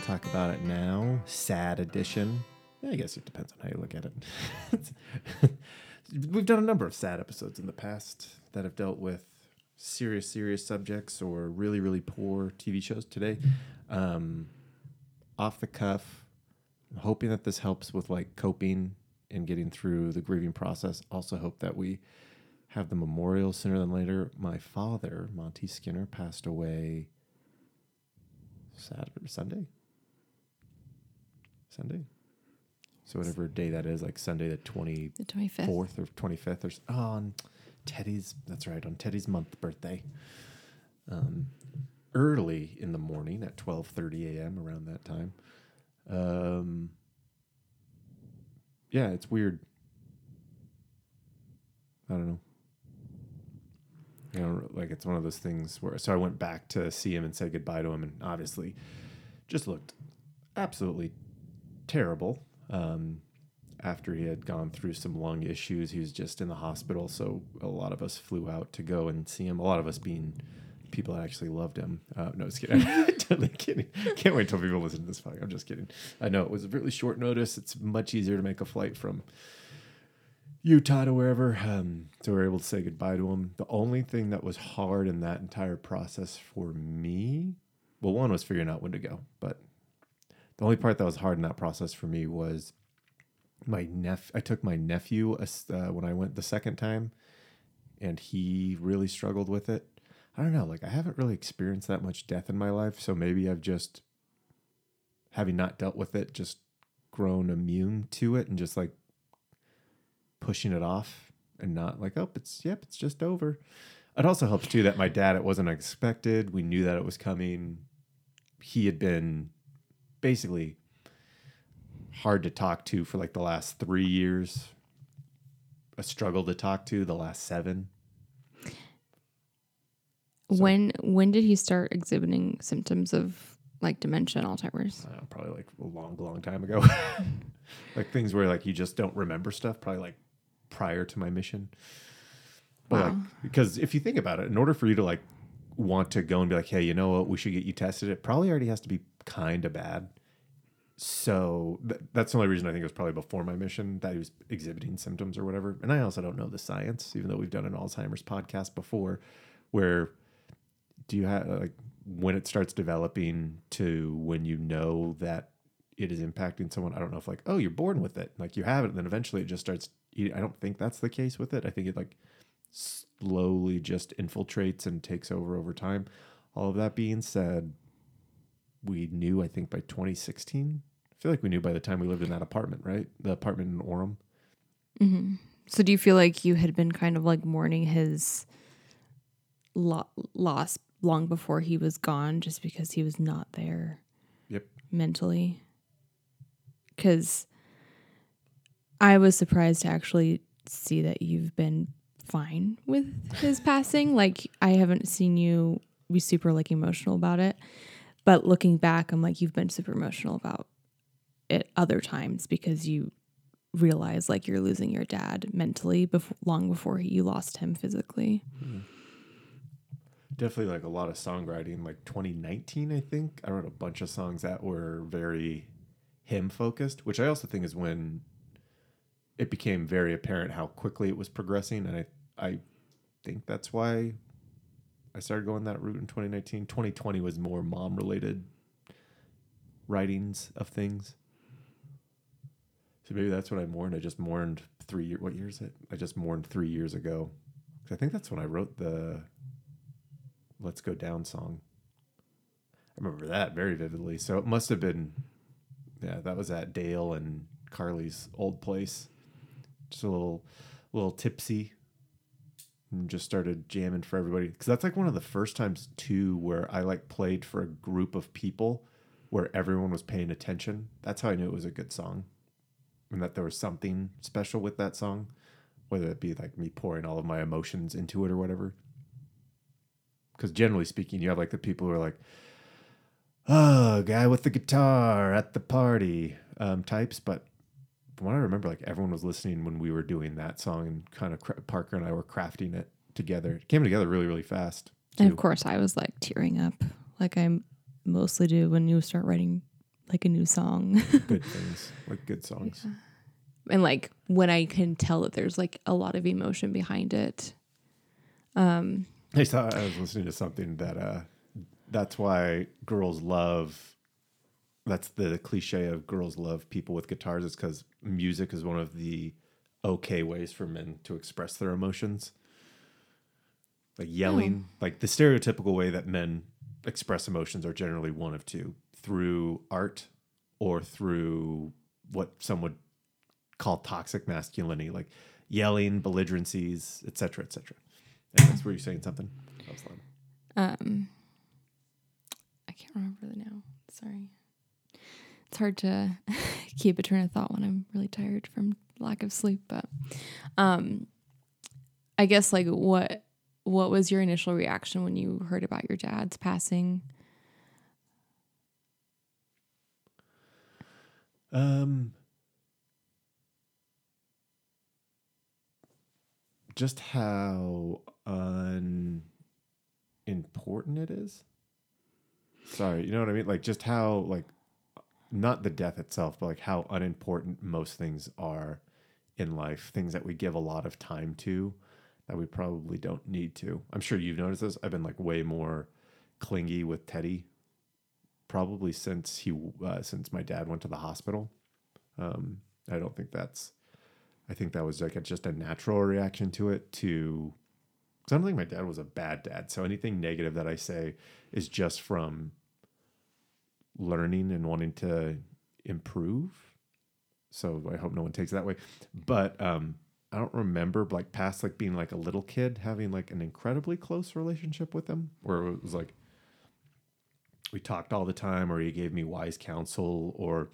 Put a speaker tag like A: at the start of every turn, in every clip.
A: to talk about it now. Sad edition. I guess it depends on how you look at it. We've done a number of sad episodes in the past that have dealt with serious, serious subjects or really, really poor TV shows. Today, um, off the cuff, I'm hoping that this helps with like coping and getting through the grieving process. Also, hope that we have the memorial sooner than later. My father, Monty Skinner, passed away Saturday, Sunday, Sunday. So whatever day that is, like Sunday the twenty
B: The 25th.
A: fourth or twenty fifth, or oh, on Teddy's. That's right, on Teddy's month birthday. Um, early in the morning at twelve thirty a.m. Around that time. Um, yeah, it's weird. I don't know. You know, like it's one of those things where. So I went back to see him and say goodbye to him, and obviously, just looked absolutely terrible. Um, after he had gone through some lung issues, he was just in the hospital. So a lot of us flew out to go and see him. A lot of us being people that actually loved him. Uh, no, just kidding. totally kidding. Can't wait till people listen to this. Podcast. I'm just kidding. I know it was a really short notice. It's much easier to make a flight from Utah to wherever. Um, so we were able to say goodbye to him. The only thing that was hard in that entire process for me, well, one was figuring out when to go, but the only part that was hard in that process for me was my nephew. I took my nephew uh, when I went the second time, and he really struggled with it. I don't know, like I haven't really experienced that much death in my life, so maybe I've just having not dealt with it, just grown immune to it and just like pushing it off and not like, oh, it's yep, it's just over. It also helps too that my dad, it wasn't expected. We knew that it was coming. He had been basically hard to talk to for like the last three years. A struggle to talk to the last seven. So-
B: When when did he start exhibiting symptoms of like dementia and Alzheimer's?
A: Know, probably like a long, long time ago. like things where like you just don't remember stuff, probably like prior to my mission. But like
B: Wow.
A: because if you think about it, in order for you to like want to go and be like, hey, you know what, we should get you tested, it probably already has to be kind of bad. So th- that's the only reason I think it was probably before my mission that he was exhibiting symptoms or whatever. And I also don't know the science, even though we've done an Alzheimer's podcast before, where do you have like when it starts developing to when you know that it is impacting someone? I don't know if like oh you're born with it, like you have it, and then eventually it just starts. I don't think that's the case with it. I think it like slowly just infiltrates and takes over over time. All of that being said, we knew I think by 2016. I feel like we knew by the time we lived in that apartment, right? The apartment in Orem.
B: hmm So do you feel like you had been kind of like mourning his lo- loss long before he was gone, just because he was not there
A: Yep.
B: mentally? Because I was surprised to actually see that you've been fine with his passing. Like I haven't seen you be super like emotional about it, but looking back, I'm like you've been super emotional about it other times because you realize like you're losing your dad mentally before long before you lost him physically. Hmm.
A: Definitely like a lot of songwriting. Like 2019, I think I wrote a bunch of songs that were very him focused, which I also think is when it became very apparent how quickly it was progressing, and I I think that's why I started going that route in 2019. 2020 was more mom related writings of things. So maybe that's what I mourned. I just mourned three year. What year is it? I just mourned three years ago. I think that's when I wrote the "Let's Go Down" song. I remember that very vividly. So it must have been, yeah, that was at Dale and Carly's old place. Just a little, little tipsy, and just started jamming for everybody. Because that's like one of the first times too where I like played for a group of people where everyone was paying attention. That's how I knew it was a good song, and that there was something special with that song, whether it be like me pouring all of my emotions into it or whatever because generally speaking, you have like the people who are like, "Oh, guy with the guitar at the party," um, types. But from what I remember, like everyone was listening when we were doing that song, and kind of cra- Parker and I were crafting it together. It came together really, really fast.
B: And of course, I was like tearing up, like I mostly do when you start writing like a new song.
A: Good things, like good songs.
B: and like when I can tell that there's like a lot of emotion behind it. Um
A: I saw I was listening to something that uh that's why girls love that's the cliche of girls love people with guitars is because music is one of the okay ways for men to express their emotions. Like yelling, like the stereotypical way that men express emotions are generally one of two through art or through what some would call toxic masculinity, like yelling, belligerencies, etc., etc. and that's where you're saying something?
B: Um I can't remember the now. Sorry. It's hard to keep a train of thought when I'm really tired from lack of sleep, but um I guess like what what was your initial reaction when you heard about your dad's passing?
A: Um, just how unimportant it is. Sorry, you know what I mean? Like just how like not the death itself, but like how unimportant most things are in life, things that we give a lot of time to that we probably don't need to. I'm sure you've noticed this. I've been like way more clingy with Teddy probably since he uh, since my dad went to the hospital. Um, I don't think that's. I think that was like a, just a natural reaction to it. To, because I don't think my dad was a bad dad. So anything negative that I say is just from learning and wanting to improve. So I hope no one takes it that way. But um, I don't remember like past like being like a little kid having like an incredibly close relationship with him, where it was like we talked all the time, or he gave me wise counsel, or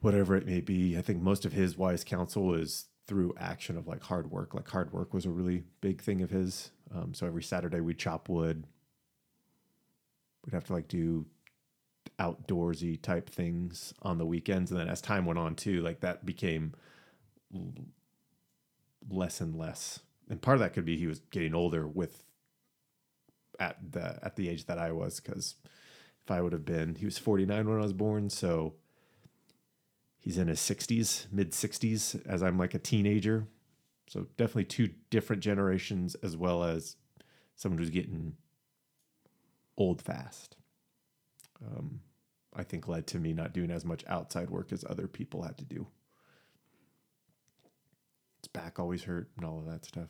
A: whatever it may be. I think most of his wise counsel is through action of like hard work. Like hard work was a really big thing of his. Um, so every Saturday we'd chop wood. We'd have to like do outdoorsy type things on the weekends, and then as time went on too, like that became less and less. And part of that could be he was getting older with at the at the age that I was because if I would have been he was 49 when I was born. So he's in his 60s mid 60s as I'm like a teenager. So definitely two different generations as well as someone who's getting old fast um, I think led to me not doing as much outside work as other people had to do It's back always hurt and all of that stuff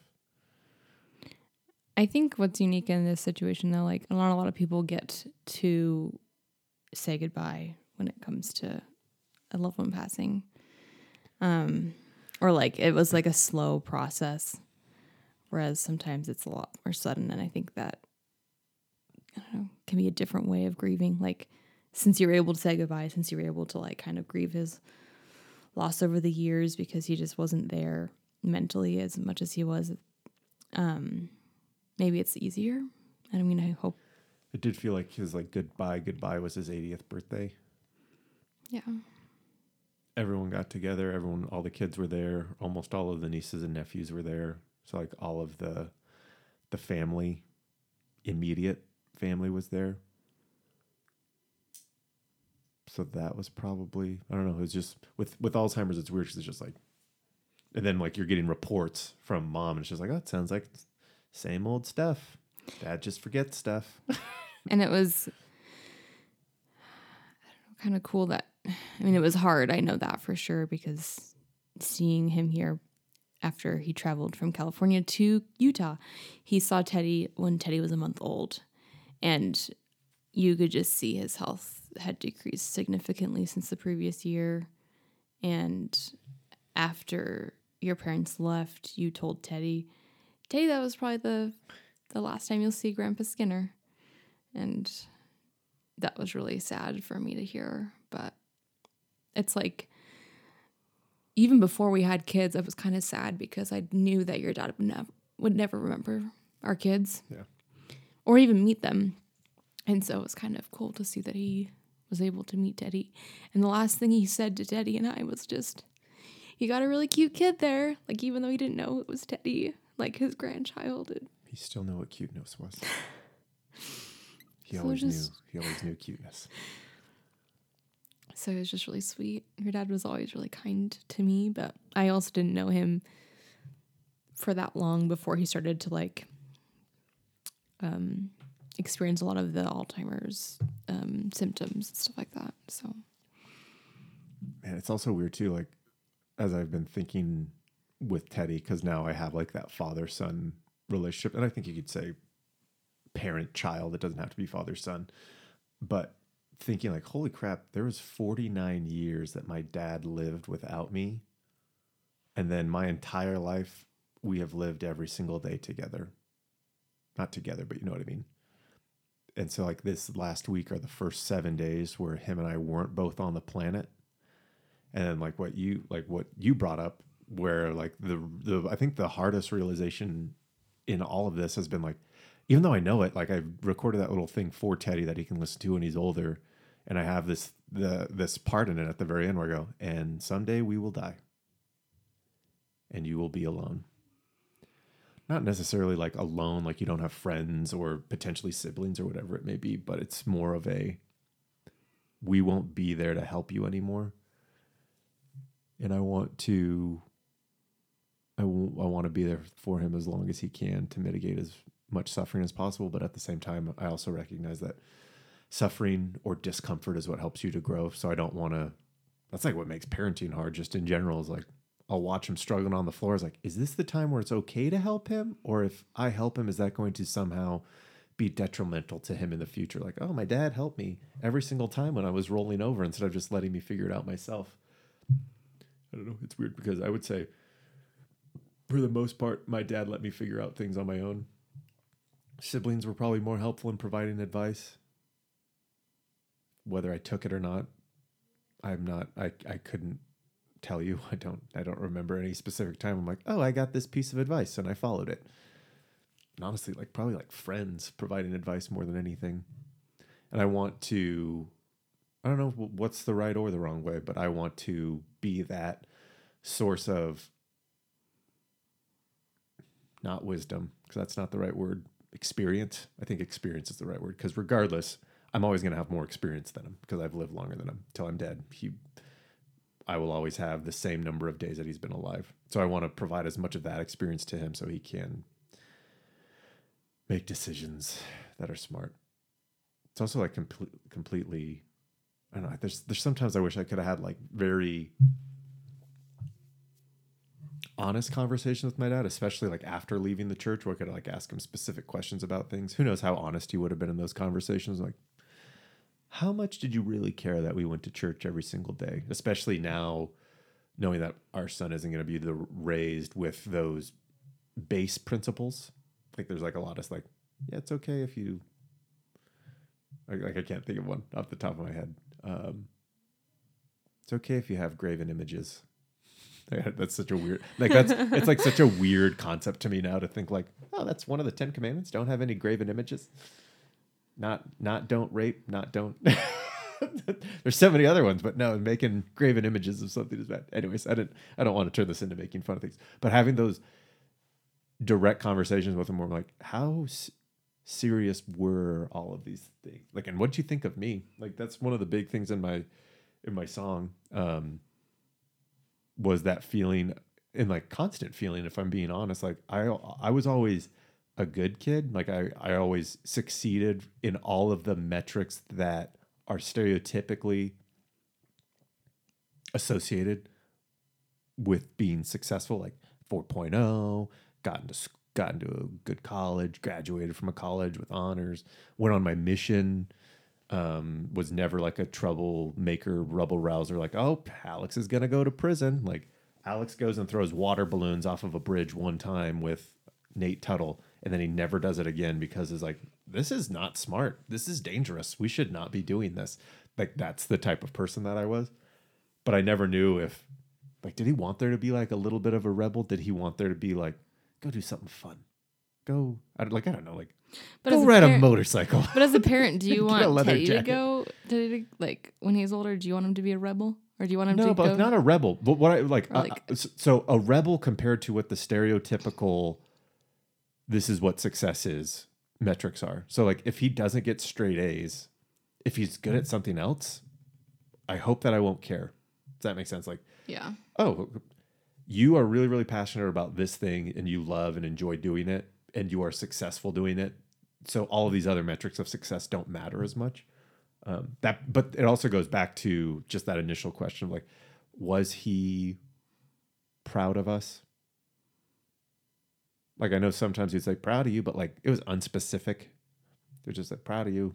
B: I think what's unique in this situation though, like not a lot of people get to say goodbye when it comes to a loved one passing. Um or like it was like a slow process. Whereas sometimes it's a lot more sudden and I think that I don't know, can be a different way of grieving. Like since you were able to say goodbye, since you were able to like kind of grieve his loss over the years because he just wasn't there mentally as much as he was um maybe it's easier. I mean, I hope.
A: it did feel like his like goodbye goodbye was his 80th birthday
B: Yeah.
A: everyone got together everyone all the kids were there almost all of the nieces and nephews were there so like all of the the family immediate family was there so that was probably i don't know it was just with with alzheimer's it's weird 'cause it's just like and then like you're getting reports from mom and she's like oh it sounds like same old stuff dad just forgets stuff
B: And it was kind of cool that, I mean, it was hard. I know that for sure because seeing him here after he traveled from California to Utah, he saw Teddy when Teddy was a month old. And you could just see his health had decreased significantly since the previous year. And after your parents left, you told Teddy, Teddy, that was probably the the last time you'll see Grandpa Skinner. And that was really sad for me to hear. But it's like, even before we had kids, I was kind of sad because I knew that your dad would never, would never remember our kids
A: yeah
B: or even meet them. And so it was kind of cool to see that he was able to meet Teddy. And the last thing he said to Teddy and I was just, You got a really cute kid there. Like, even though he didn't know it was Teddy, like his grandchild.
A: He still knew what cuteness was. He
B: So
A: always
B: just-
A: knew. He always knew cuteness.
B: So it was just really sweet. Your dad was always really kind to me, but I also didn't know him for that long before he started to like um, experience a lot of the Alzheimer's um, symptoms and stuff like that. So
A: And it's also weird too, like as I've been thinking with Teddy, because now I have like that father son relationship, and I think you could say parent child. It doesn't have to be father son, but thinking like, holy crap, there was 49 years that my dad lived without me, and then my entire life we have lived every single day together. Not together, but you know what I mean. And so like this last week are the first seven days where him and I weren't both on the planet. And then like what you like what you brought up where like the the I think the hardest realization in all of this has been like even though I know it like I recorded that little thing for Teddy that he can listen to when he's older. And I have this the this part in it at the very end where I go and someday we will die. And you will be alone not necessarily like alone like you don't have friends or potentially siblings or whatever it may be but it's more of a we won't be there to help you anymore. And I want to I, want to be there for him as long as he can to mitigate as much suffering as possible but at the same time I also recognize that suffering or discomfort is what helps you to grow so I don't want to that's like what makes parenting hard just in general is like I'll watch him struggling on the floor is like is this the time where it's okay to help him or if I help him is that going to somehow be detrimental to him in the future like oh my dad helped me every single time when I was rolling over instead of just letting me figure it out myself I don't know. It's weird because I would say, for the most part, my dad let me figure out things on my own. Siblings were probably more helpful in providing advice. Whether I took it or not, I'm not. I I couldn't tell you. I don't. I don't remember any specific time. I'm like, oh, I got this piece of advice and I followed it. And honestly, like probably like friends providing advice more than anything. And I want to I don't know what's the right or the wrong way, but I want to be that source of not wisdom, because that's not the right word, experience. I think experience is the right word, because regardless, I'm always going to have more experience than him because I've lived longer than him till I'm dead. He, I will always have the same number of days that he's been alive. So I want to provide as much of that experience to him so he can make decisions that are smart. It's also like com- completely I don't know. There's there's sometimes I wish I could have had like very honest conversations with my dad, especially like after leaving the church, where I could like ask him specific questions about things. Who knows how honest he would have been in those conversations? Like, how much did you really care that we went to church every single day? Especially now, knowing that our son isn't going to be the raised with those base principles. Like, there's like a lot of like, yeah, it's okay if you. Like, I can't think of one off the top of my head. Um, it's okay if you have graven images. that's such a weird like that's it's like such a weird concept to me now to think like oh that's one of the ten commandments don't have any graven images not not don't rape not don't there's so many other ones but no making graven images of something is bad. Anyways i didn't i don't want to turn this into making fun of things but having those direct conversations with them where i'm like how s- serious were all of these things? Like and what do you think of me? Like that's one of the big things in my in my song um was that feeling and like constant feeling if i'm being honest. Like i i was always a good kid like i i always succeeded in all of the metrics that are stereotypically associated with being successful like 4.0 got into got into a good college graduated from a college with honors went on my mission um, was never like a troublemaker, rebel rouser. Like, oh, Alex is gonna go to prison. Like, Alex goes and throws water balloons off of a bridge one time with Nate Tuttle, and then he never does it again because it's like, this is not smart. This is dangerous. We should not be doing this. Like, that's the type of person that I was. But I never knew if, like, did he want there to be like a little bit of a rebel? Did he want there to be like, go do something fun? Go, I, like, I don't know, like,
B: But
A: go
B: as a
A: ride a motorcycle.
B: But as a parent, do you want Teddy to go to like when he's older? Do you want him to be a rebel, or do you want him to
A: no,
B: to
A: but
B: go?
A: not a rebel. But what I like, uh,
B: like-
A: uh, so a rebel compared to what the stereotypical, this is what success is metrics are. So like, if he doesn't get straight A's, if he's good at something else, I hope that I won't care. Does that make sense? Like,
B: Yeah.
A: oh, you are really, really passionate about this thing and you love and enjoy doing it and you are successful doing it. So all of these other metrics of success don't matter as much. Um, that, but it also goes back to just that initial question of like, was he proud of us? Like I know sometimes he'd say proud of you, but like it was unspecific. They're just like proud of you.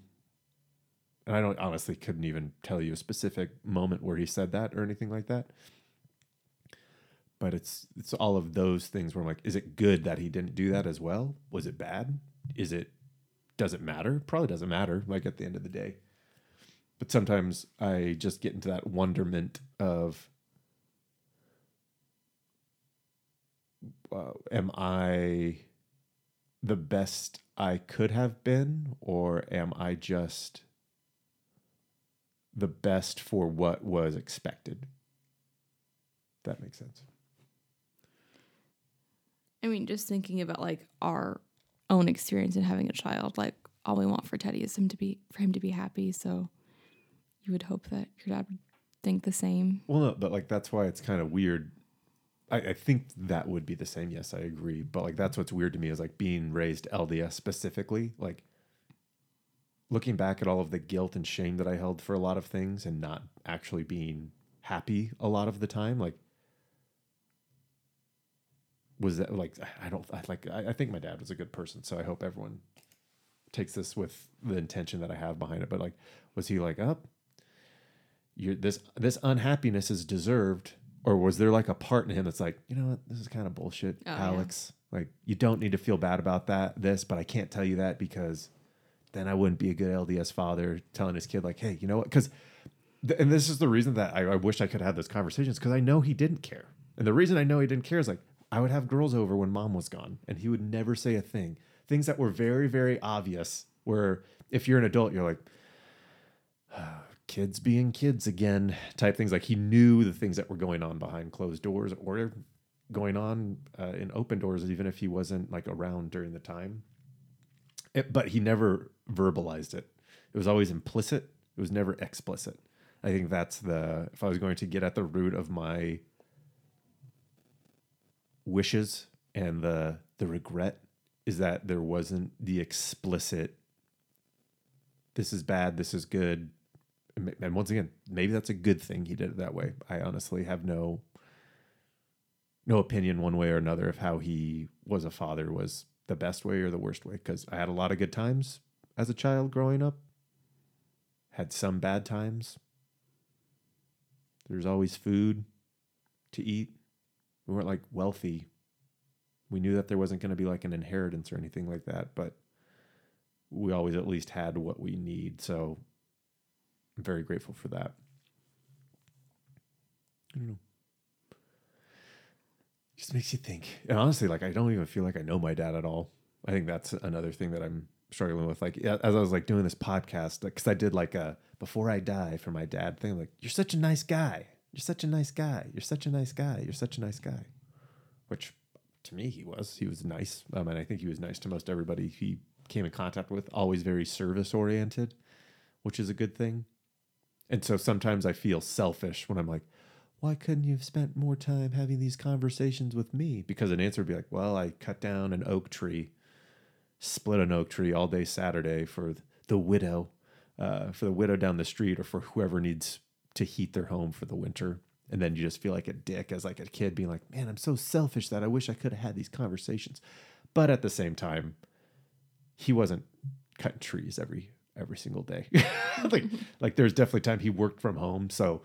A: And I don't honestly couldn't even tell you a specific moment where he said that or anything like that. But it's it's all of those things where I'm like, is it good that he didn't do that as well? Was it bad? Is it does it matter? Probably doesn't matter, like at the end of the day. But sometimes I just get into that wonderment of uh, am I the best I could have been, or am I just the best for what was expected? That makes sense.
B: I mean, just thinking about like our own experience in having a child, like all we want for Teddy is him to be for him to be happy. So you would hope that your dad would think the same.
A: Well, no, but like that's why it's kind of weird. I, I think that would be the same. Yes, I agree. But like that's what's weird to me is like being raised LDS specifically, like looking back at all of the guilt and shame that I held for a lot of things and not actually being happy a lot of the time. Like, was that like I don't I like I, I think my dad was a good person, so I hope everyone takes this with the intention that I have behind it. But like, was he like up? you're this this unhappiness is deserved or was there like a part in him that's like you know what? This is kind of bullshit
B: Oh, yeah.
A: alex. Like you don't need to feel bad about that this but i can't tell you that because then i wouldn't be a good lds father telling his kid like hey you know what? Because and this is the reason that I, I wish i could have those conversations because i know he didn't care. And the reason i know he didn't care is like i would have girls over when mom was gone and he would never say a thing. Things that were very very obvious where if you're an adult you're like kids being kids again type things. Like he knew the things that were going on behind closed doors or going on uh, in open doors even if he wasn't like around during the time. It- but he never verbalized it. It was always implicit. It was never explicit. I think that's the if i was going to get at the root of my wishes and the the regret is that there wasn't the explicit this is bad this is good and once again maybe that's a good thing he did it that way. I honestly have no no opinion one way or another of how he was a father was the best way or the worst way because i had a lot of good times as a child growing up had some bad times. There's always food to eat. We weren't like wealthy. We knew that there wasn't going to be like an inheritance or anything like that but we always at least had what we need so I'm very grateful for that. I don't know. Just makes you think. And honestly, like I don't even feel like I know my dad at all. I think that's another thing that I'm struggling with. Like as I was like doing this podcast, because I did like a before I die for my dad thing. Like you're such a nice guy. You're such a nice guy. You're such a nice guy. You're such a nice guy. Which to me he was. He was nice. Um, and I think he was nice to most everybody he came in contact with. Always very service oriented, which is a good thing. And so sometimes I feel selfish when I'm like, why couldn't you have spent more time having these conversations with me? Because an answer would be like, well, I cut down an oak tree, split an oak tree all day Saturday for the widow, uh, for the widow down the street, or for whoever needs to heat their home for the winter. And then you just feel like a dick as like a kid being like, man, I'm so selfish that I wish I could have had these conversations. But at the same time, he wasn't cutting trees every every single day. like like there's definitely time he worked from home, so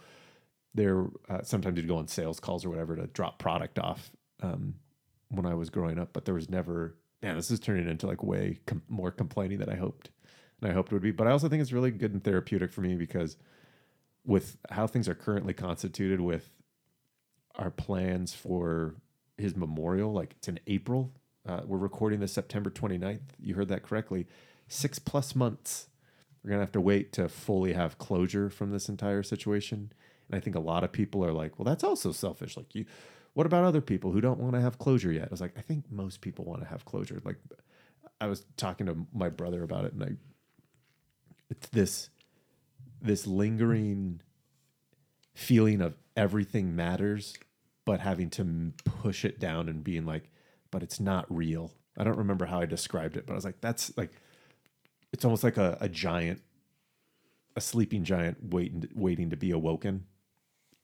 A: there uh, sometimes he'd go on sales calls or whatever to drop product off um, when I was growing up. But there was never man. This is turning into like way com- more complaining than I hoped, and I hoped it would be. But I also think it's really good and therapeutic for me because with how things are currently constituted with our plans for his memorial, like it's in April. Uh, we're recording this September 29th. You heard that correctly. Six plus months we're gonna have to wait to fully have closure from this entire situation. And I think a lot of people are like, well, that's also selfish. Like you, what about other people who don't want to have closure yet? I was like, I think most people want to have closure. Like I was talking to my brother about it, and I, it's this, this lingering feeling of everything matters, but having to push it down and being like, but it's not real. I don't remember how I described it, but I was like, that's like, it's almost like a, a giant, a sleeping giant waiting waiting to be awoken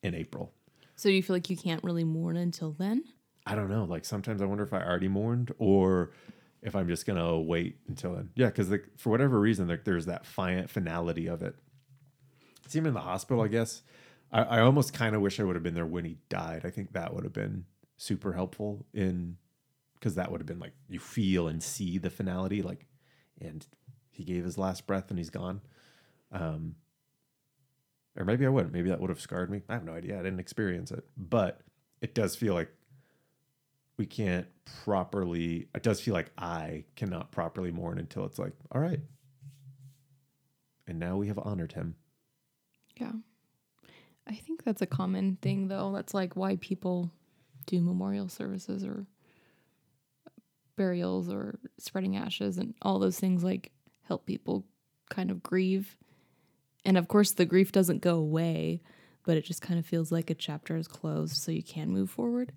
A: in April.
B: So do you feel like you can't really mourn until then?
A: I don't know. Like sometimes I wonder if I already mourned or if I'm just gonna wait until then. Yeah, because like for whatever reason, like there's that fi- finality of it. See him in the hospital, I guess. I, I almost kind of wish I would have been there when he died. I think that would have been super helpful in because that would have been like you feel and see the finality, like, and he gave his last breath and he's gone. Um, or maybe I wouldn't. Maybe that would have scarred me. I have no idea. I didn't experience it, but it does feel like we can't properly. It does feel like I cannot properly mourn until it's like, all right, and now we have honored him.
B: Yeah. I think that's a common thing though. That's like why people do memorial services or burials or spreading ashes and all those things like help people kind of grieve. And of course the grief doesn't go away, but it just kind of feels like a chapter is closed so you can move forward.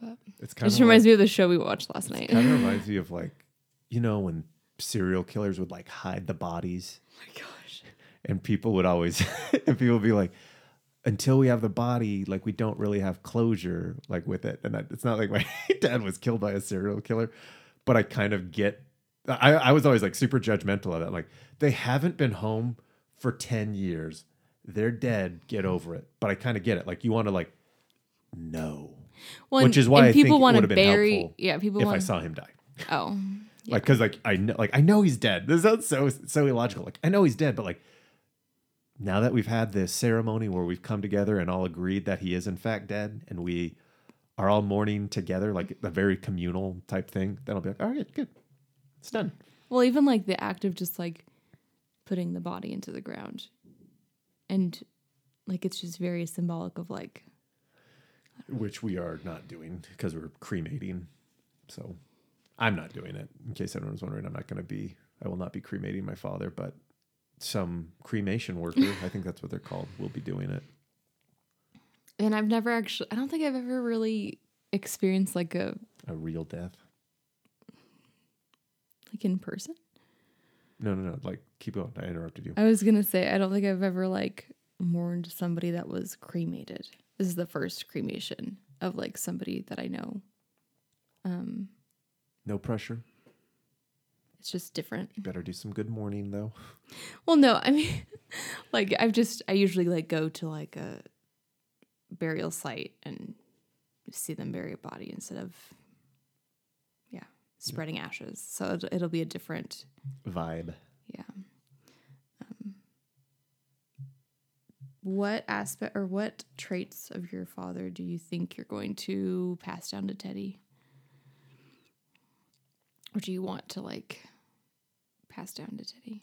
B: But
A: It's
B: it
A: kind
B: just
A: of
B: reminds me of the show we watched last night.
A: kind of reminds me of like, you know, when serial killers would like hide the bodies.
B: Oh my gosh.
A: and people would always and people would be like until we have the body like we don't really have closure like with it and I, it's not like my dad was killed by a serial killer but i kind of get I, I was always like super judgmental of that like they haven't been home for 10 years. They're dead. Get over it. But i kind of get it. Like you want to like no
B: Well,
A: which is why I
B: people want to
A: would have been
B: bury. Yeah, people
A: if
B: want.
A: i saw him die.
B: Oh,
A: like because like i know like i know he's dead. This sounds so so illogical. Like i know he's dead but like now that we've had this ceremony where we've come together and all agreed that he is in fact dead and we are all mourning together like a very communal type thing then i'll be like all right good it's done.
B: Well, even like the act of just like putting the body into the ground and like it's just very symbolic of like
A: which we are not doing because we're cremating. So i'm not doing it in case anyone's wondering. I'm not going to be i will not be cremating my father but some cremation worker i think that's what they're called will be doing it.
B: And I've never actually I don't think I've ever really experienced like a
A: a real death
B: like in person.
A: no no no like keep going i interrupted you
B: I was going to say I don't think I've ever like mourned somebody that was cremated. This is the first cremation of like somebody that I know. Um
A: no pressure
B: it's just different.
A: Better do some good mourning though.
B: Well, no, I mean, like I've just I usually like go to like a burial site and see them bury a body instead of yeah spreading ashes. So it'll, it'll be a different
A: Vibe.
B: yeah. Um, what aspect or what traits of your father do you think you're going to pass down to Teddy? Or do you want to like pass down to Teddy?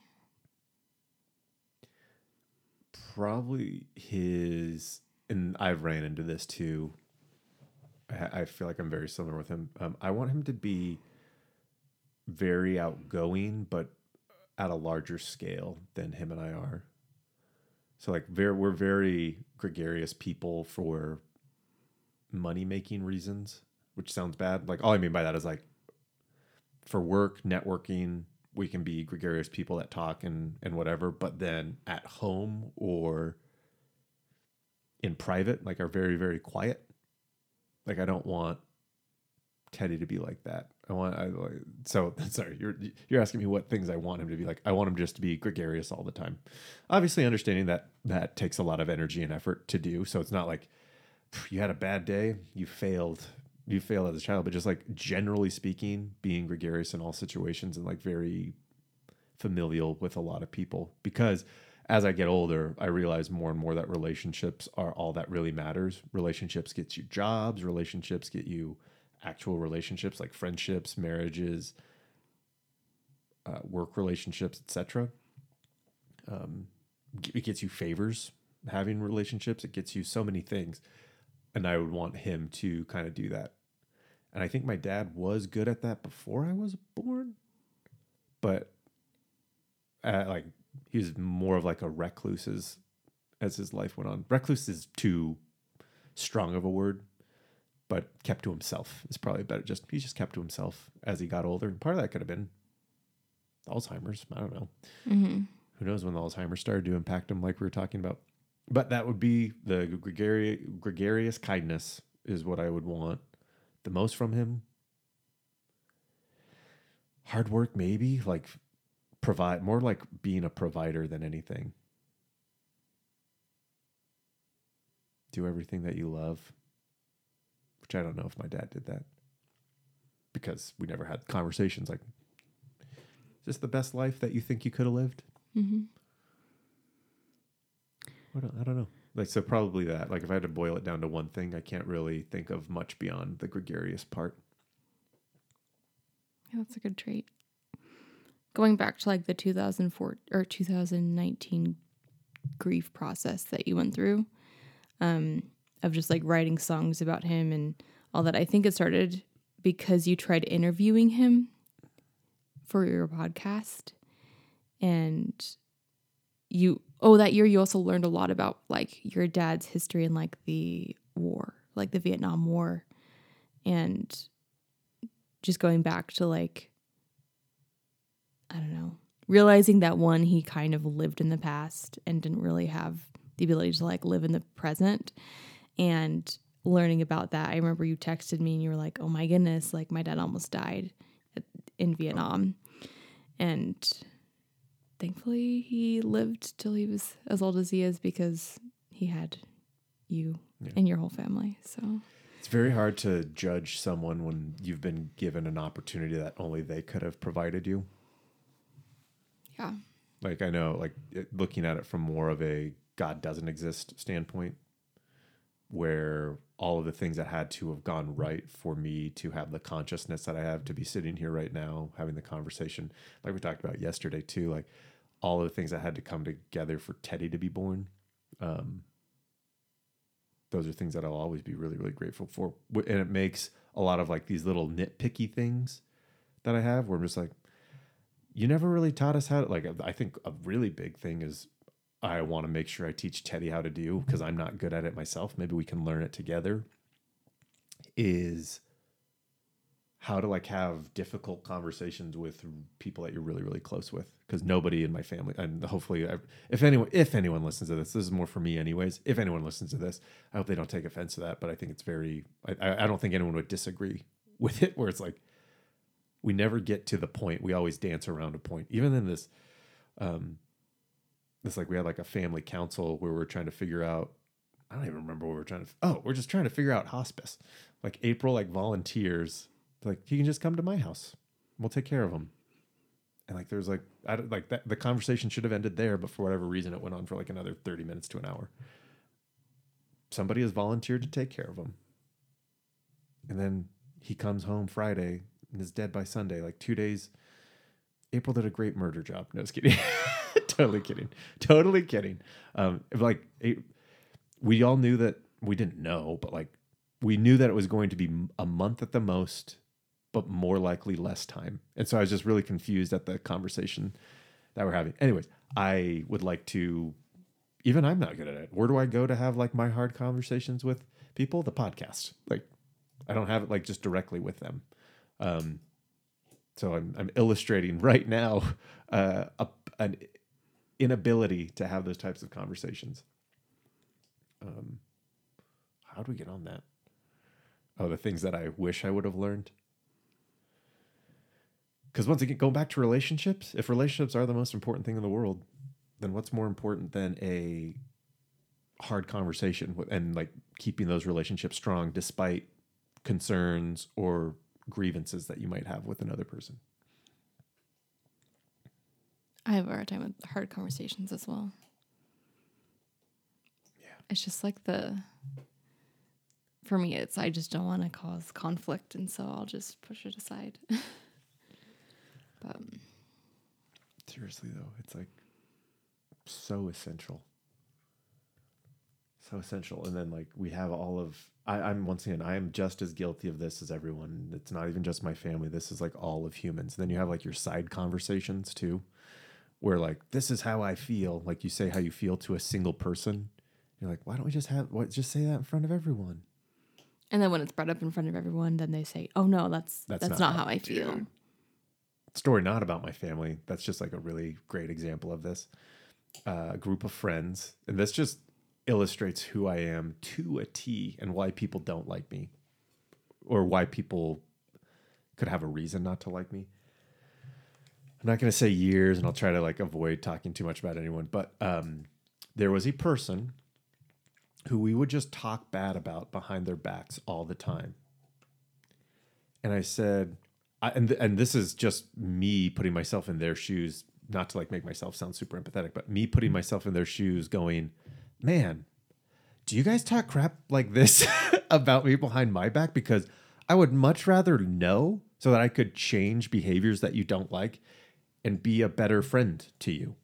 A: Probably his, and I've ran into this too. I, I feel like I'm very similar with him. Um, I want him to be very outgoing, but at a larger scale than him and I are. So like, very, we're very gregarious people for money making reasons, which sounds bad. Like all I mean by that is like for work, networking, we can be gregarious people that talk and and whatever, but then at home or in private, like are very very quiet. Like I don't want Teddy to be like that. I want I so sorry, you're you're asking me what things I want him to be like. I want him just to be gregarious all the time. Obviously understanding that that takes a lot of energy and effort to do. So it's not like you had a bad day, you failed, you failed as a child, but just like generally speaking, being gregarious in all situations and like very familial with a lot of people. Because as I get older, I realize more and more that relationships are all that really matters. Relationships get you jobs, relationships get you actual relationships like friendships, marriages, uh, work relationships, etc. Um, it gets you favors having relationships. It gets you so many things and I would want him to kind of do that. And I think my dad was good at that before I was born, but uh, like he was more of like a recluse as as his life went on. Recluse is too strong of a word, but kept to himself is probably better. Just he just kept to himself as he got older. And part of that could have been Alzheimer's. I don't know.
B: Mm-hmm.
A: Who knows when the Alzheimer's started to impact him, like we were talking about. But that would be the gregari- gregarious kindness is what I would want the most from him. Hard work, maybe like provide more like being a provider than anything. Do everything that you love, which I don't know if my dad did that because we never had conversations like, is this the best life that you think you could have lived?
B: Mm-hmm.
A: I don't, I don't know. Like, so probably that. Like, if I had to boil it down to one thing, I can't really think of much beyond the gregarious part.
B: Yeah, that's a good trait. Going back to like the 2004 or 2019 grief process that you went through, um, of just like writing songs about him and all that. I think it started because you tried interviewing him for your podcast, and you oh that year you also learned a lot about like your dad's history and like the war, like the Vietnam War, and just going back to like I don't know, realizing that one he kind of lived in the past and didn't really have the ability to like live in the present and learning about that. I remember you texted me and you were like, "Oh my goodness, like my dad almost died in Vietnam." And thankfully he lived till he was as old as he is because he had you
A: Yeah.
B: and your whole family. So,
A: It's very hard to judge someone when you've been given an opportunity that only they could have provided you.
B: yeah.
A: Like, I know, like, looking at it from more of a God doesn't exist standpoint, where all of the things that had to have gone right for me to have the consciousness that I have to be sitting here right now having the conversation, like we talked about yesterday too, like all of the things that had to come together for Teddy to be born. Um, those are things that I'll always be really, really grateful for. And it makes a lot of like these little nitpicky things that I have where I'm just like, you never really taught us how to, like, I think a really big thing is I want to make sure I teach Teddy how to do because I'm not good at it myself. Maybe we can learn it together. Is how to like have difficult conversations with people that you're really really close with because nobody in my family and hopefully if anyone if anyone listens to this this is more for me anyways if anyone listens to this i hope they don't take offense to that but i think it's very I I don't think anyone would disagree with it where it's like we never get to the point we always dance around a point even in this um it's like we had like a family council where we are trying to figure out i don't even remember what we're trying to oh we're just trying to figure out hospice. Like april like volunteers like he can just come to my house. We'll take care of him and like there's like I don't, like that the conversation should have ended there but for whatever reason it went on for like another 30 minutes to an hour. Somebody has volunteered to take care of him and then he comes home friday and is dead by sunday. Like two days april did a great murder job. No just kidding totally kidding totally kidding um like it, we all knew that we didn't know but like we knew that it was going to be a month at the most but more likely less time. And so I was just really confused at the conversation that we're having. Anyways, I would like to, even I'm not good at it. Where do I go to have like my hard conversations with people? The podcast. Like, I don't have it like just directly with them. Um, so I'm, I'm illustrating right now uh, a, an inability to have those types of conversations. Um, how do we get on that? Oh, the things that I wish I would have learned because once again, going back to relationships, if relationships are the most important thing in the world, then what's more important than a hard conversation and like keeping those relationships strong despite concerns or grievances that you might have with another person?
B: I have a hard time with hard conversations as well.
A: Yeah.
B: It's just like the for me it's I just don't want to cause conflict and so I'll just push it aside. but um,
A: Seriously though, it's like so essential. So essential. And then like we have all of I, I'm once again, I am just as guilty of this as everyone. It's not even just my family. This is like all of humans. And then you have like your side conversations too, where like this is how I feel, like you say how you feel to a single person. You're like, why don't we just have what just say that in front of everyone?
B: And then when it's brought up in front of everyone, then they say, "Oh no, that's
A: That's
B: that's,
A: not
B: not,
A: how
B: I feel."
A: story not about my family. That's just like a really great example of this. Uh, a group of friends, and this just illustrates who I am to a T and why people don't like me, or why people could have a reason not to like me. I'm not going to say years, and I'll try to like avoid talking too much about anyone. But um, there was a person who we would just talk bad about behind their backs all the time. And I said, I, and th- and this is just me putting myself in their shoes, not to like make myself sound super empathetic, but me putting myself in their shoes, going, man, do you guys talk crap like this about me behind my back? Because I would much rather know so that I could change behaviors that you don't like and be a better friend to you.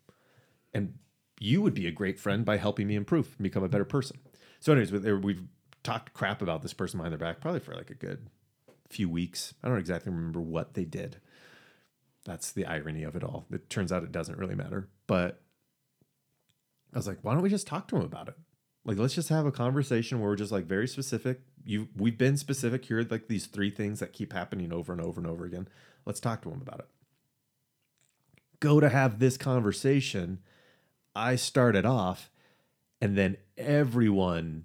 A: And you would be a great friend by helping me improve and become a better person. So, anyways, we- we've talked crap about this person behind their back probably for like a good few weeks. I don't exactly remember what they did. That's the irony of it all. It turns out it doesn't really matter. But I was like, why don't we just talk to him about it? Like, let's just have a conversation where we're just like very specific. You, we've been specific here, like these three things that keep happening over and over and over again. Let's talk to him about it. Go to have this conversation. I started off, and then everyone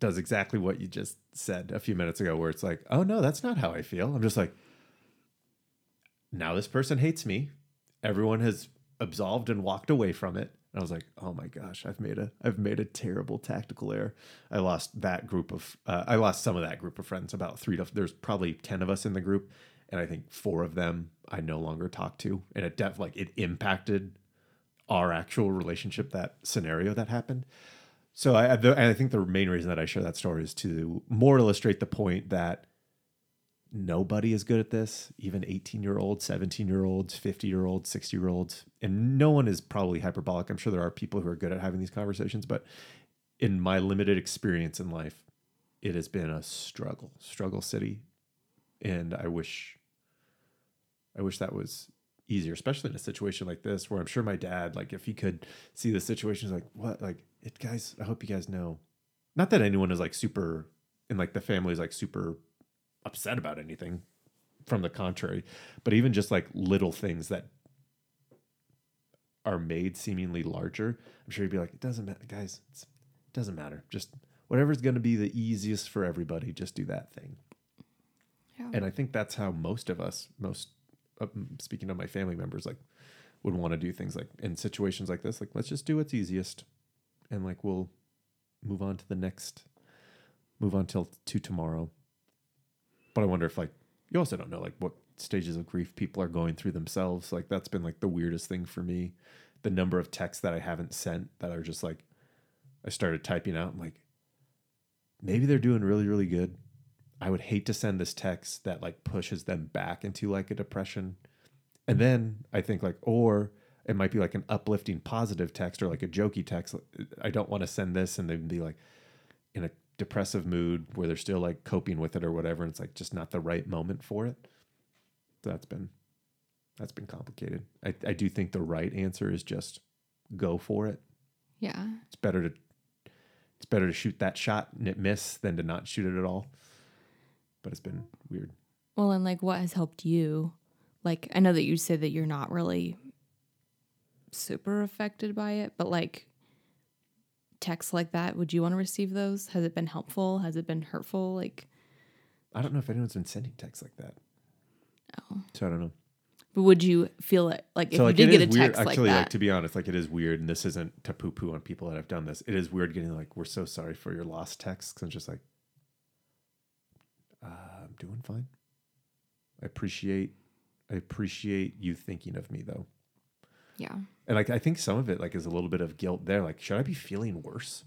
A: does exactly what you just said a few minutes ago, where it's like, oh no, that's not how I feel. I'm just like, now this person hates me. Everyone has absolved and walked away from it. And I was like, oh my gosh, I've made a I've made a terrible tactical error. I lost that group of uh, I lost some of that group of friends. About three to there's probably ten of us in the group, and I think four of them I no longer talk to, and it def like it impacted our actual relationship. That scenario that happened. So I, I think the main reason that I share that story is to more illustrate the point that nobody is good at this, even 18 year olds, 17 year olds, 50 year olds, 60 year olds. And no one is probably hyperbolic. I'm sure there are people who are good at having these conversations, but in my limited experience in life, it has been a struggle, struggle city. And I wish, I wish that was easier, especially in a situation like this where I'm sure my dad, like if he could see the situation, he's like, what, like it guys, I hope you guys know, not that anyone is like super, and like the family is like super upset about anything from the contrary but even just like little things that are made seemingly larger i'm sure you'd be like it doesn't matter guys it's, it doesn't matter. Just whatever's going to be the easiest for everybody just do that thing.
B: Yeah.
A: and i think that's how most of us most Uh, speaking to my family members like would want to do things like in situations like this like let's just do what's easiest and like we'll move on to the next move on till to tomorrow but I wonder if like you also don't know like what stages of grief people are going through themselves. Like that's been like the weirdest thing for me. The number of texts that I haven't sent that are just like I started typing out. I'm like, maybe they're doing really, really good. I would hate to send this text that like pushes them back into like a depression. And then I think like, or it might be like an uplifting positive text or like a jokey text. I don't want to send this and then be like in a depressive mood where they're still like coping with it or whatever and it's like just not the right moment for it so that's been that's been complicated I, I do think the right answer is just go for it
B: yeah.
A: it's better to it's better to shoot that shot and it miss than to not shoot it at all but it's been weird
B: Well, and like what has helped you? Like I know that you said that you're not really super affected by it, but like texts like that, would you want to receive those? Has it been helpful? Has it been hurtful? Like
A: i don't know if anyone's been sending texts like that
B: Oh.
A: so i don't know
B: but would you feel it like if
A: so like
B: you did get a
A: is weird
B: text
A: actually
B: like
A: like
B: that?
A: to be honest like it is weird and this isn't to poo-poo on people that have done this it is weird getting like we're so sorry for your lost texts and just like uh, i'm doing fine. I appreciate i appreciate you thinking of me though.
B: Yeah.
A: and like i think some of it like is a little bit of guilt there. Like should i be feeling worse?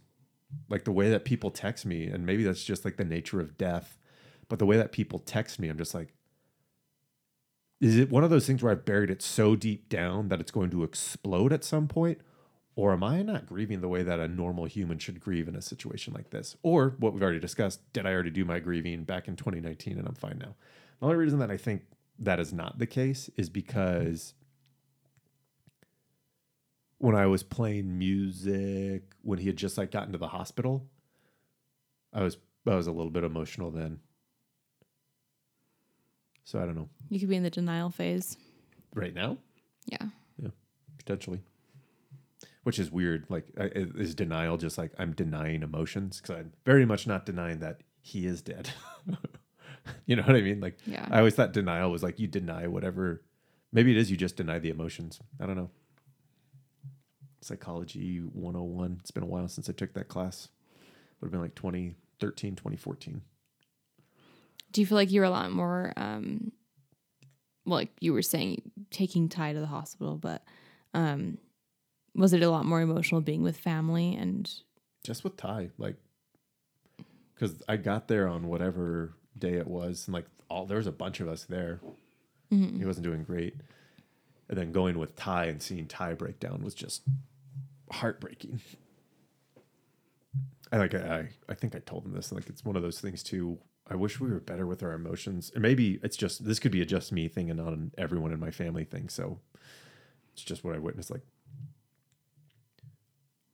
A: Like the way that people text me and maybe that's just like the nature of death but the way that people text me i'm just like is it one of those things where i've buried it so deep down that it's going to explode at some point or am i not grieving the way that a normal human should grieve in a situation like this or what we've already discussed did i already do my grieving back in 2019 and i'm fine now the only reason that i think that is not the case is because when I was playing music when he had just like gotten to the hospital. I was I was a little bit emotional then. So I don't know.
B: You could be in the denial phase.
A: Right now,
B: Yeah. Yeah.
A: Potentially. Which is weird. Like, is denial just like I'm denying emotions? Because I'm very much not denying that he is dead. you know what I mean? Like,
B: Yeah.
A: I always thought denial was like you deny whatever. Maybe it is you just deny the emotions. I don't know. Psychology 101. It's been a while since I took that class. Would have been like 2013, 2014.
B: Do you feel like you're a lot more, um, well, like you were saying, taking Ty to the hospital, but um, was it a lot more emotional being with family and
A: just with Ty, like, because I got there on whatever day it was, and like all there was a bunch of us there.
B: Mhm.
A: He wasn't doing great, and then going with Ty and seeing Ty break down was just heartbreaking. I like I I think I told him this. Like it's one of those things too. I wish we were better with our emotions, and maybe it's just this could be a just me thing and not an everyone in my family thing. So it's just what I witnessed. Like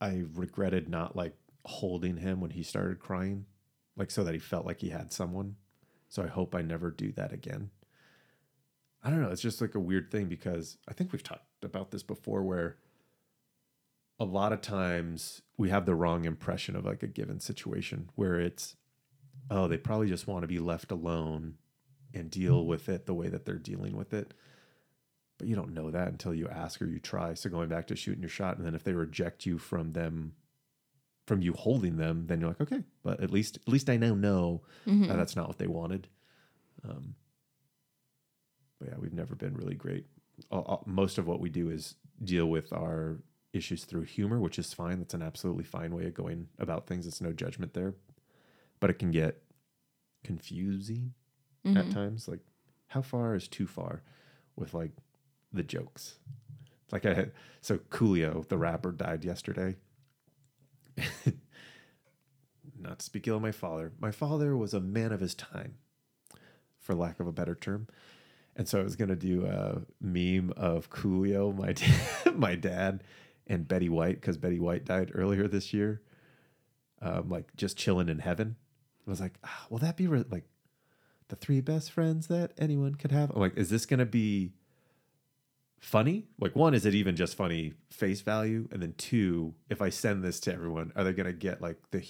A: I regretted not like holding him when he started crying, like so that he felt like he had someone. So I hope I never do that again. I don't know. It's just like a weird thing because I think we've talked about this before where a lot of times we have the wrong impression of like a given situation where it's, oh, they probably just want to be left alone and deal with it the way that they're dealing with it. But you don't know that until you ask or you try. So going back to shooting your shot, and then if they reject you from them, from you holding them, then you're like, okay, but at least at least I now know
B: Mhm.
A: that that's not what they wanted. Um, but yeah, we've never been really great. Most of what we do is deal with our issues through humor, which is fine. That's an absolutely fine way of going about things. It's no judgment there, but it can get confusing at
B: Mhm.
A: times. Like, how far is too far with like the jokes? Like I had so Coolio, the rapper, died yesterday. Not to speak ill of my father. My father was a man of his time, for lack of a better term. And so I was gonna do a meme of Coolio, my dad, my dad, and Betty White because Betty White died earlier this year. Um, like just chilling in heaven. I was like, ah, will that be re- like the three best friends that anyone could have? I'm like, is this gonna be funny? Like, one, is it even just funny face value? And then two, if I send this to everyone, are they gonna get like the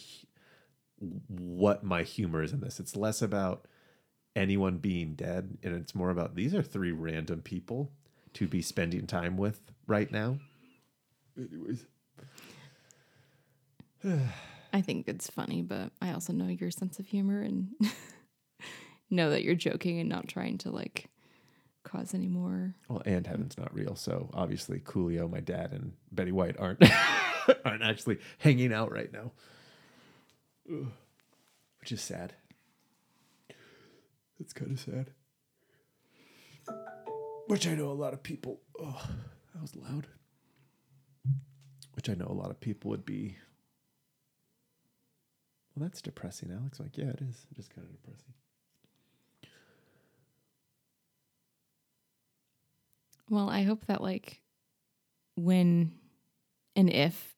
A: what my humor is in this? It's less about anyone being dead, and it's more about these are three random people to be spending time with right now. Anyways,
B: I think it's funny, but I also know your sense of humor and know that you're joking and not trying to like cause any more.
A: well, and heaven's not real, so obviously Coolio, my dad, and Betty White aren't aren't actually hanging out right now, which is sad. It's kind of sad. Which I know a lot of people. Oh, that was loud. Which I know a lot of people would be. Well, that's depressing, Alex. Like, yeah, it is. It is kind of depressing.
B: Well, I hope that like when and if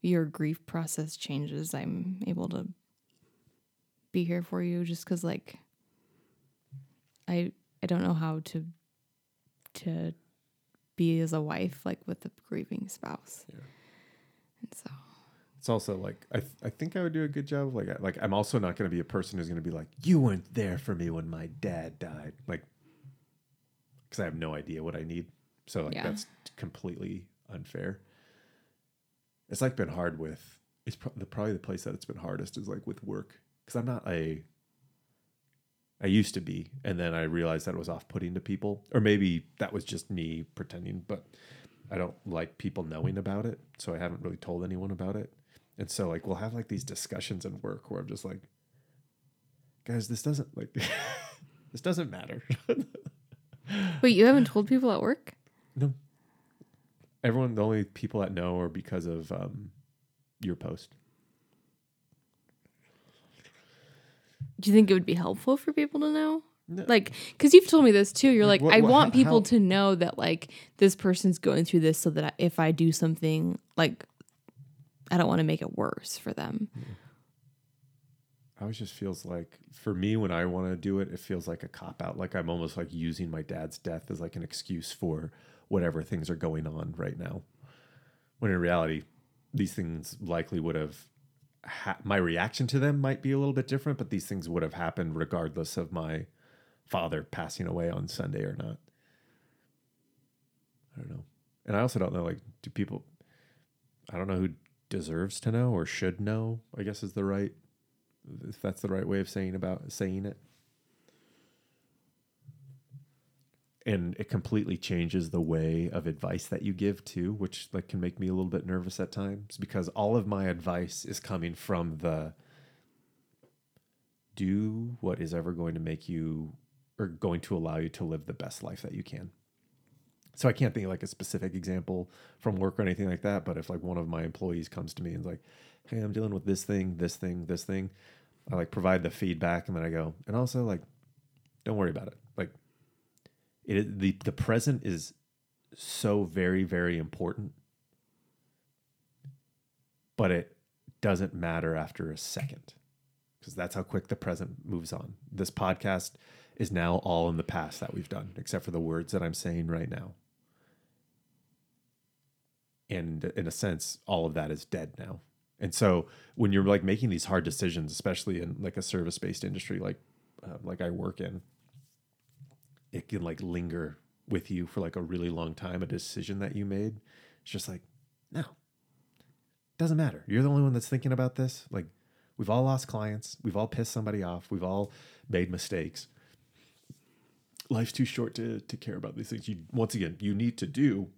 B: your grief process changes, I'm able to be here for you just cuz like I I don't know how to to be as a wife like with a grieving spouse.
A: Yeah.
B: And so
A: It's also like I th- I think I would do a good job. Like I- like I'm also not going to be a person who's going to be like you weren't there for me when my dad died. Like because I have no idea what I need. So like
B: Yeah.
A: that's completely unfair. It's like been hard with. It's pro- the probably the place that it's been hardest is like with work because I'm not a. I used to be, and then I realized that it was off-putting to people, or maybe that was just me pretending. But I don't like people knowing about it, so I haven't really told anyone about it. And so like we'll have like these discussions in work where I'm just like, guys, this doesn't like this doesn't matter.
B: Wait, you haven't told people at work?
A: no. Everyone, the only people that know are because of um, your post.
B: Do you think it would be helpful for people to know? Like, because you've told me this too. You're like,
A: What-
B: I
A: what-
B: want
A: how-
B: people
A: how-
B: to know that like this person's going through this, so that I, if I do something, like, I don't want to make it worse for them.
A: I always just feels like for me when I want to do it, it feels like a cop out. Like I'm almost like using my dad's death as like an excuse for whatever things are going on right now. When in reality, these things likely would have. Ha- my reaction to them might be a little bit different, but these things would have happened regardless of my father passing away on Sunday or not. I don't know, and I also don't know. Like, do people? I don't know who deserves to know or should know. I guess is the right if that's the right way of saying about saying it. And it completely changes the way of advice that you give too, which like can make me a little bit nervous at times because all of my advice is coming from the do what is ever going to make you or going to allow you to live the best life that you can. So I can't think of like a specific example from work or anything like that, but if like one of my employees comes to me and is like, "Hey, I'm dealing with this thing, this thing, this thing," I like provide the feedback and then I go, and also like, don't worry about it. Like, it the the present is so very very important, but it doesn't matter after a second because that's how quick the present moves on. This podcast is now all in the past that we've done, except for the words that I'm saying right now. And in a sense, all of that is dead now. And so when you're like making these hard decisions, especially in like a service based industry like uh, like I work in, it can like linger with you for like a really long time. A decision that you made, it's just like no, doesn't matter. You're the only one that's thinking about this. Like we've all lost clients, we've all pissed somebody off, we've all made mistakes. Life's too short to to care about these things. You once again, you need to do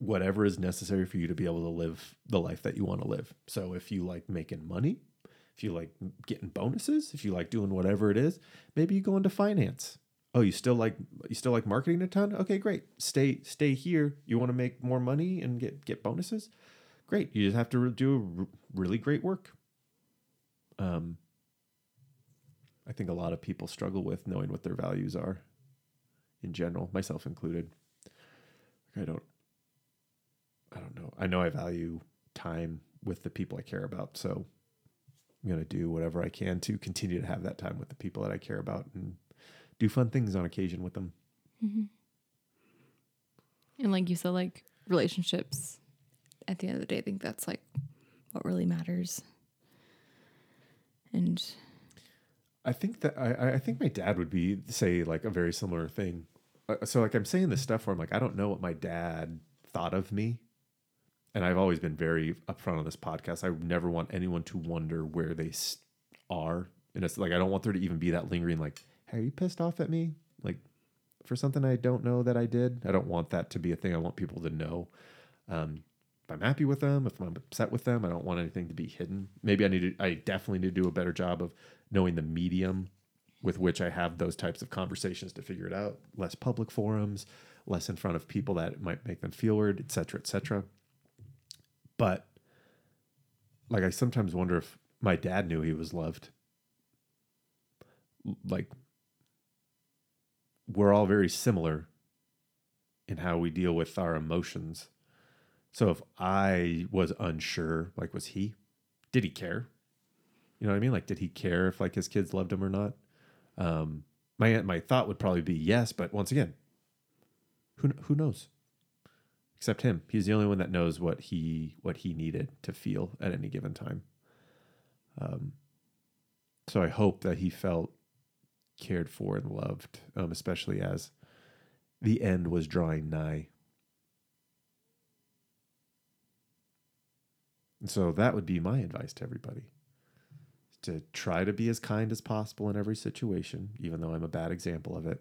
A: whatever is necessary for you to be able to live the life that you want to live. So if you like making money, if you like getting bonuses, if you like doing whatever it is, maybe you go into finance. Oh, you still like you still like marketing a ton? Okay, great. Stay stay here. You want to make more money and get get bonuses? Great. You just have to do really great work. Um I think a lot of people struggle with knowing what their values are in general, myself included. I don't I don't know. I know I value time with the people I care about, so I'm going to do whatever I can to continue to have that time with the people that I care about and do fun things on occasion with them.
B: And like you said, like relationships. At the end of the day, I think that's like what really matters. And
A: I think that I, I think my dad would be say like a very similar thing. Uh, so like I'm saying this stuff where I'm like I don't know what my dad thought of me, and I've always been very upfront on this podcast. I never want anyone to wonder where they are, and it's like I don't want there to even be that lingering like, "Hey, are you pissed off at me?" Like for something I don't know that I did. I don't want that to be a thing. I want people to know. Um, if I'm happy with them, if I'm upset with them, I don't want anything to be hidden. Maybe I need to, I definitely need to do a better job of knowing the medium with which I have those types of conversations to figure it out. Less public forums, less in front of people that might make them feel weird, et cetera, et cetera. But like, I sometimes wonder if my dad knew he was loved. Like, we're all very similar in how we deal with our emotions. So if I was unsure, like was he? Did he care? You know what I mean? Like did he care if like his kids loved him or not? Um my my thought would probably be yes, but once again, who who knows? Except him. He's the only one that knows what he what he needed to feel at any given time. Um so I hope that he felt cared for and loved, um, especially as the end was drawing nigh. And so that would be my advice to everybody to try to be as kind as possible in every situation, even though I'm a bad example of it.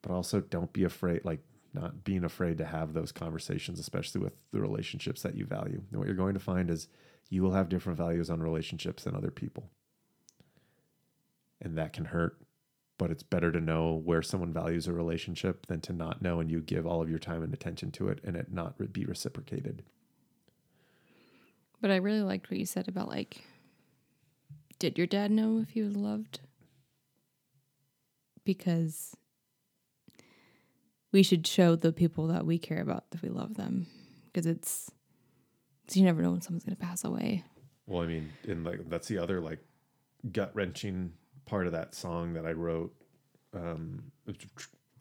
A: But also don't be afraid, like not being afraid to have those conversations, especially with the relationships that you value. And what you're going to find is you will have different values on relationships than other people. And that can hurt, but it's better to know where someone values a relationship than to not know and you give all of your time and attention to it and it not be reciprocated.
B: but I really liked what you said about like did your dad know if he was loved? because we should show the people that we care about that we love them because it's you never know when someone's going to pass away.
A: Well, I mean, and like that's the other like gut wrenching part of that song that I wrote. Um,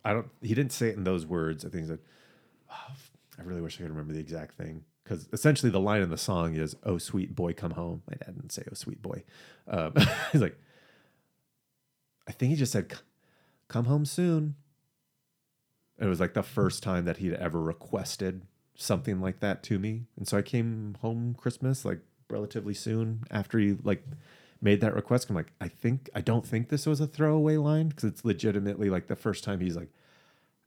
A: I don't. He didn't say it in those words. I think he said, oh, "I really wish I could remember the exact thing." Because essentially, the line in the song is "Oh, sweet boy, come home." My dad didn't say "Oh, sweet boy." Um, he's like, I think he just said, "Come home soon." It was like the first time that he'd ever requested something like that to me, and so I came home Christmas like relatively soon after he like made that request. I'm like, I think I don't think this was a throwaway line because it's legitimately like the first time he's like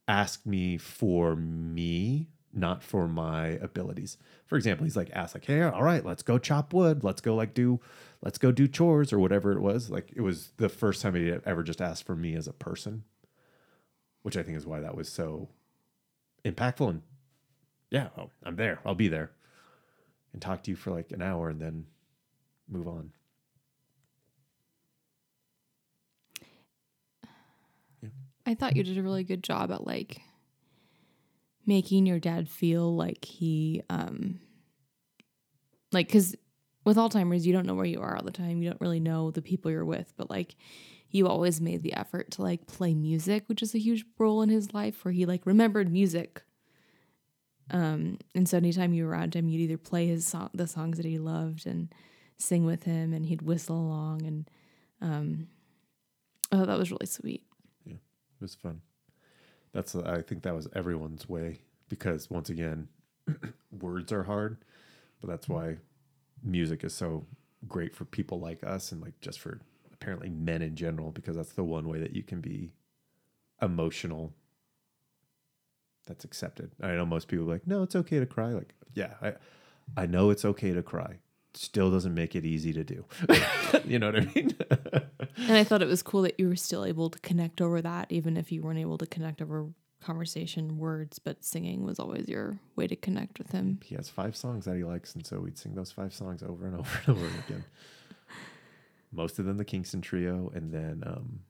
A: asked me for me, not for my abilities. For example, he's like asked like, Hey, all right, let's go chop wood. Let's go like do let's go do chores or whatever it was. Like it was the first time he ever just asked for me as a person, which I think is why that was so impactful. And yeah, oh, I'm there. I'll be there and talk to you for like an hour and then move on.
B: I thought you did a really good job at like making your dad feel like he um like cuz with Alzheimer's you don't know where you are all the time. You don't really know the people you're with, but like you always made the effort to like play music, which is a huge role in his life where he like remembered music. Um and so anytime you were around him, you'd either play his song the songs that he loved and sing with him and he'd whistle along and um oh that was really sweet.
A: Yeah, it was fun. That's I think that was everyone's way because once again, words are hard, but that's why music is so great for people like us and like just for apparently men in general because that's the one way that you can be emotional that's accepted. I know most people are like, "No, it's okay to cry." Like, yeah, I I know it's okay to cry. Still doesn't make it easy to do. you know what I mean?
B: And I thought it was cool that you were still able to connect over that, even if you weren't able to connect over conversation words, but singing was always your way to connect with him.
A: he has five songs that he likes, and so we'd sing those five songs over and over and over again. Most of them the Kingston Trio, and then um,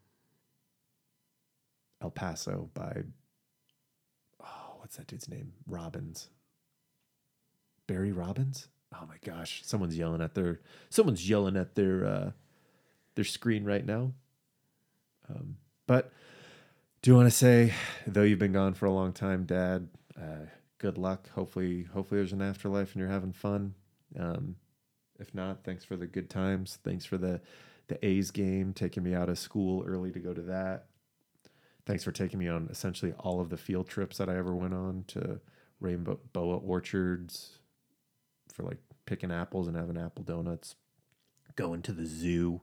A: El Paso by oh, what's that dude's name? Robbins. Barry Robbins. Oh my gosh, someone's yelling at their someone's yelling at their uh, their screen right now. Um, but do want to say, though you've been gone for a long time, Dad, uh, good luck. Hopefully, hopefully there's an afterlife and you're having fun. Um, if not, thanks for the good times. Thanks for the the A's game, taking me out of school early to go to that. Thanks for taking me on essentially all of the field trips that I ever went on to Rainbow Boa Orchards for like picking apples and having apple donuts, going to the zoo,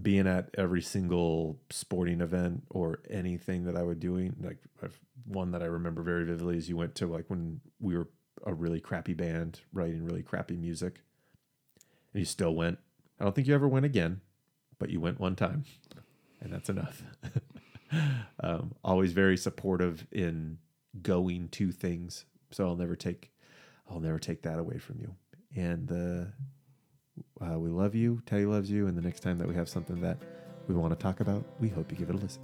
A: being at every single sporting event or anything that I would doing. Like I've, one that I remember very vividly is you went to like when we were a really crappy band writing really crappy music, you still went. I don't think you ever went again, but you went one time, and that's enough. um, always very supportive in going to things, so I'll never take, I'll never take that away from you. And uh, uh, we love you. Teddy loves you. And the next time that we have something that we want to talk about, we hope you give it a listen.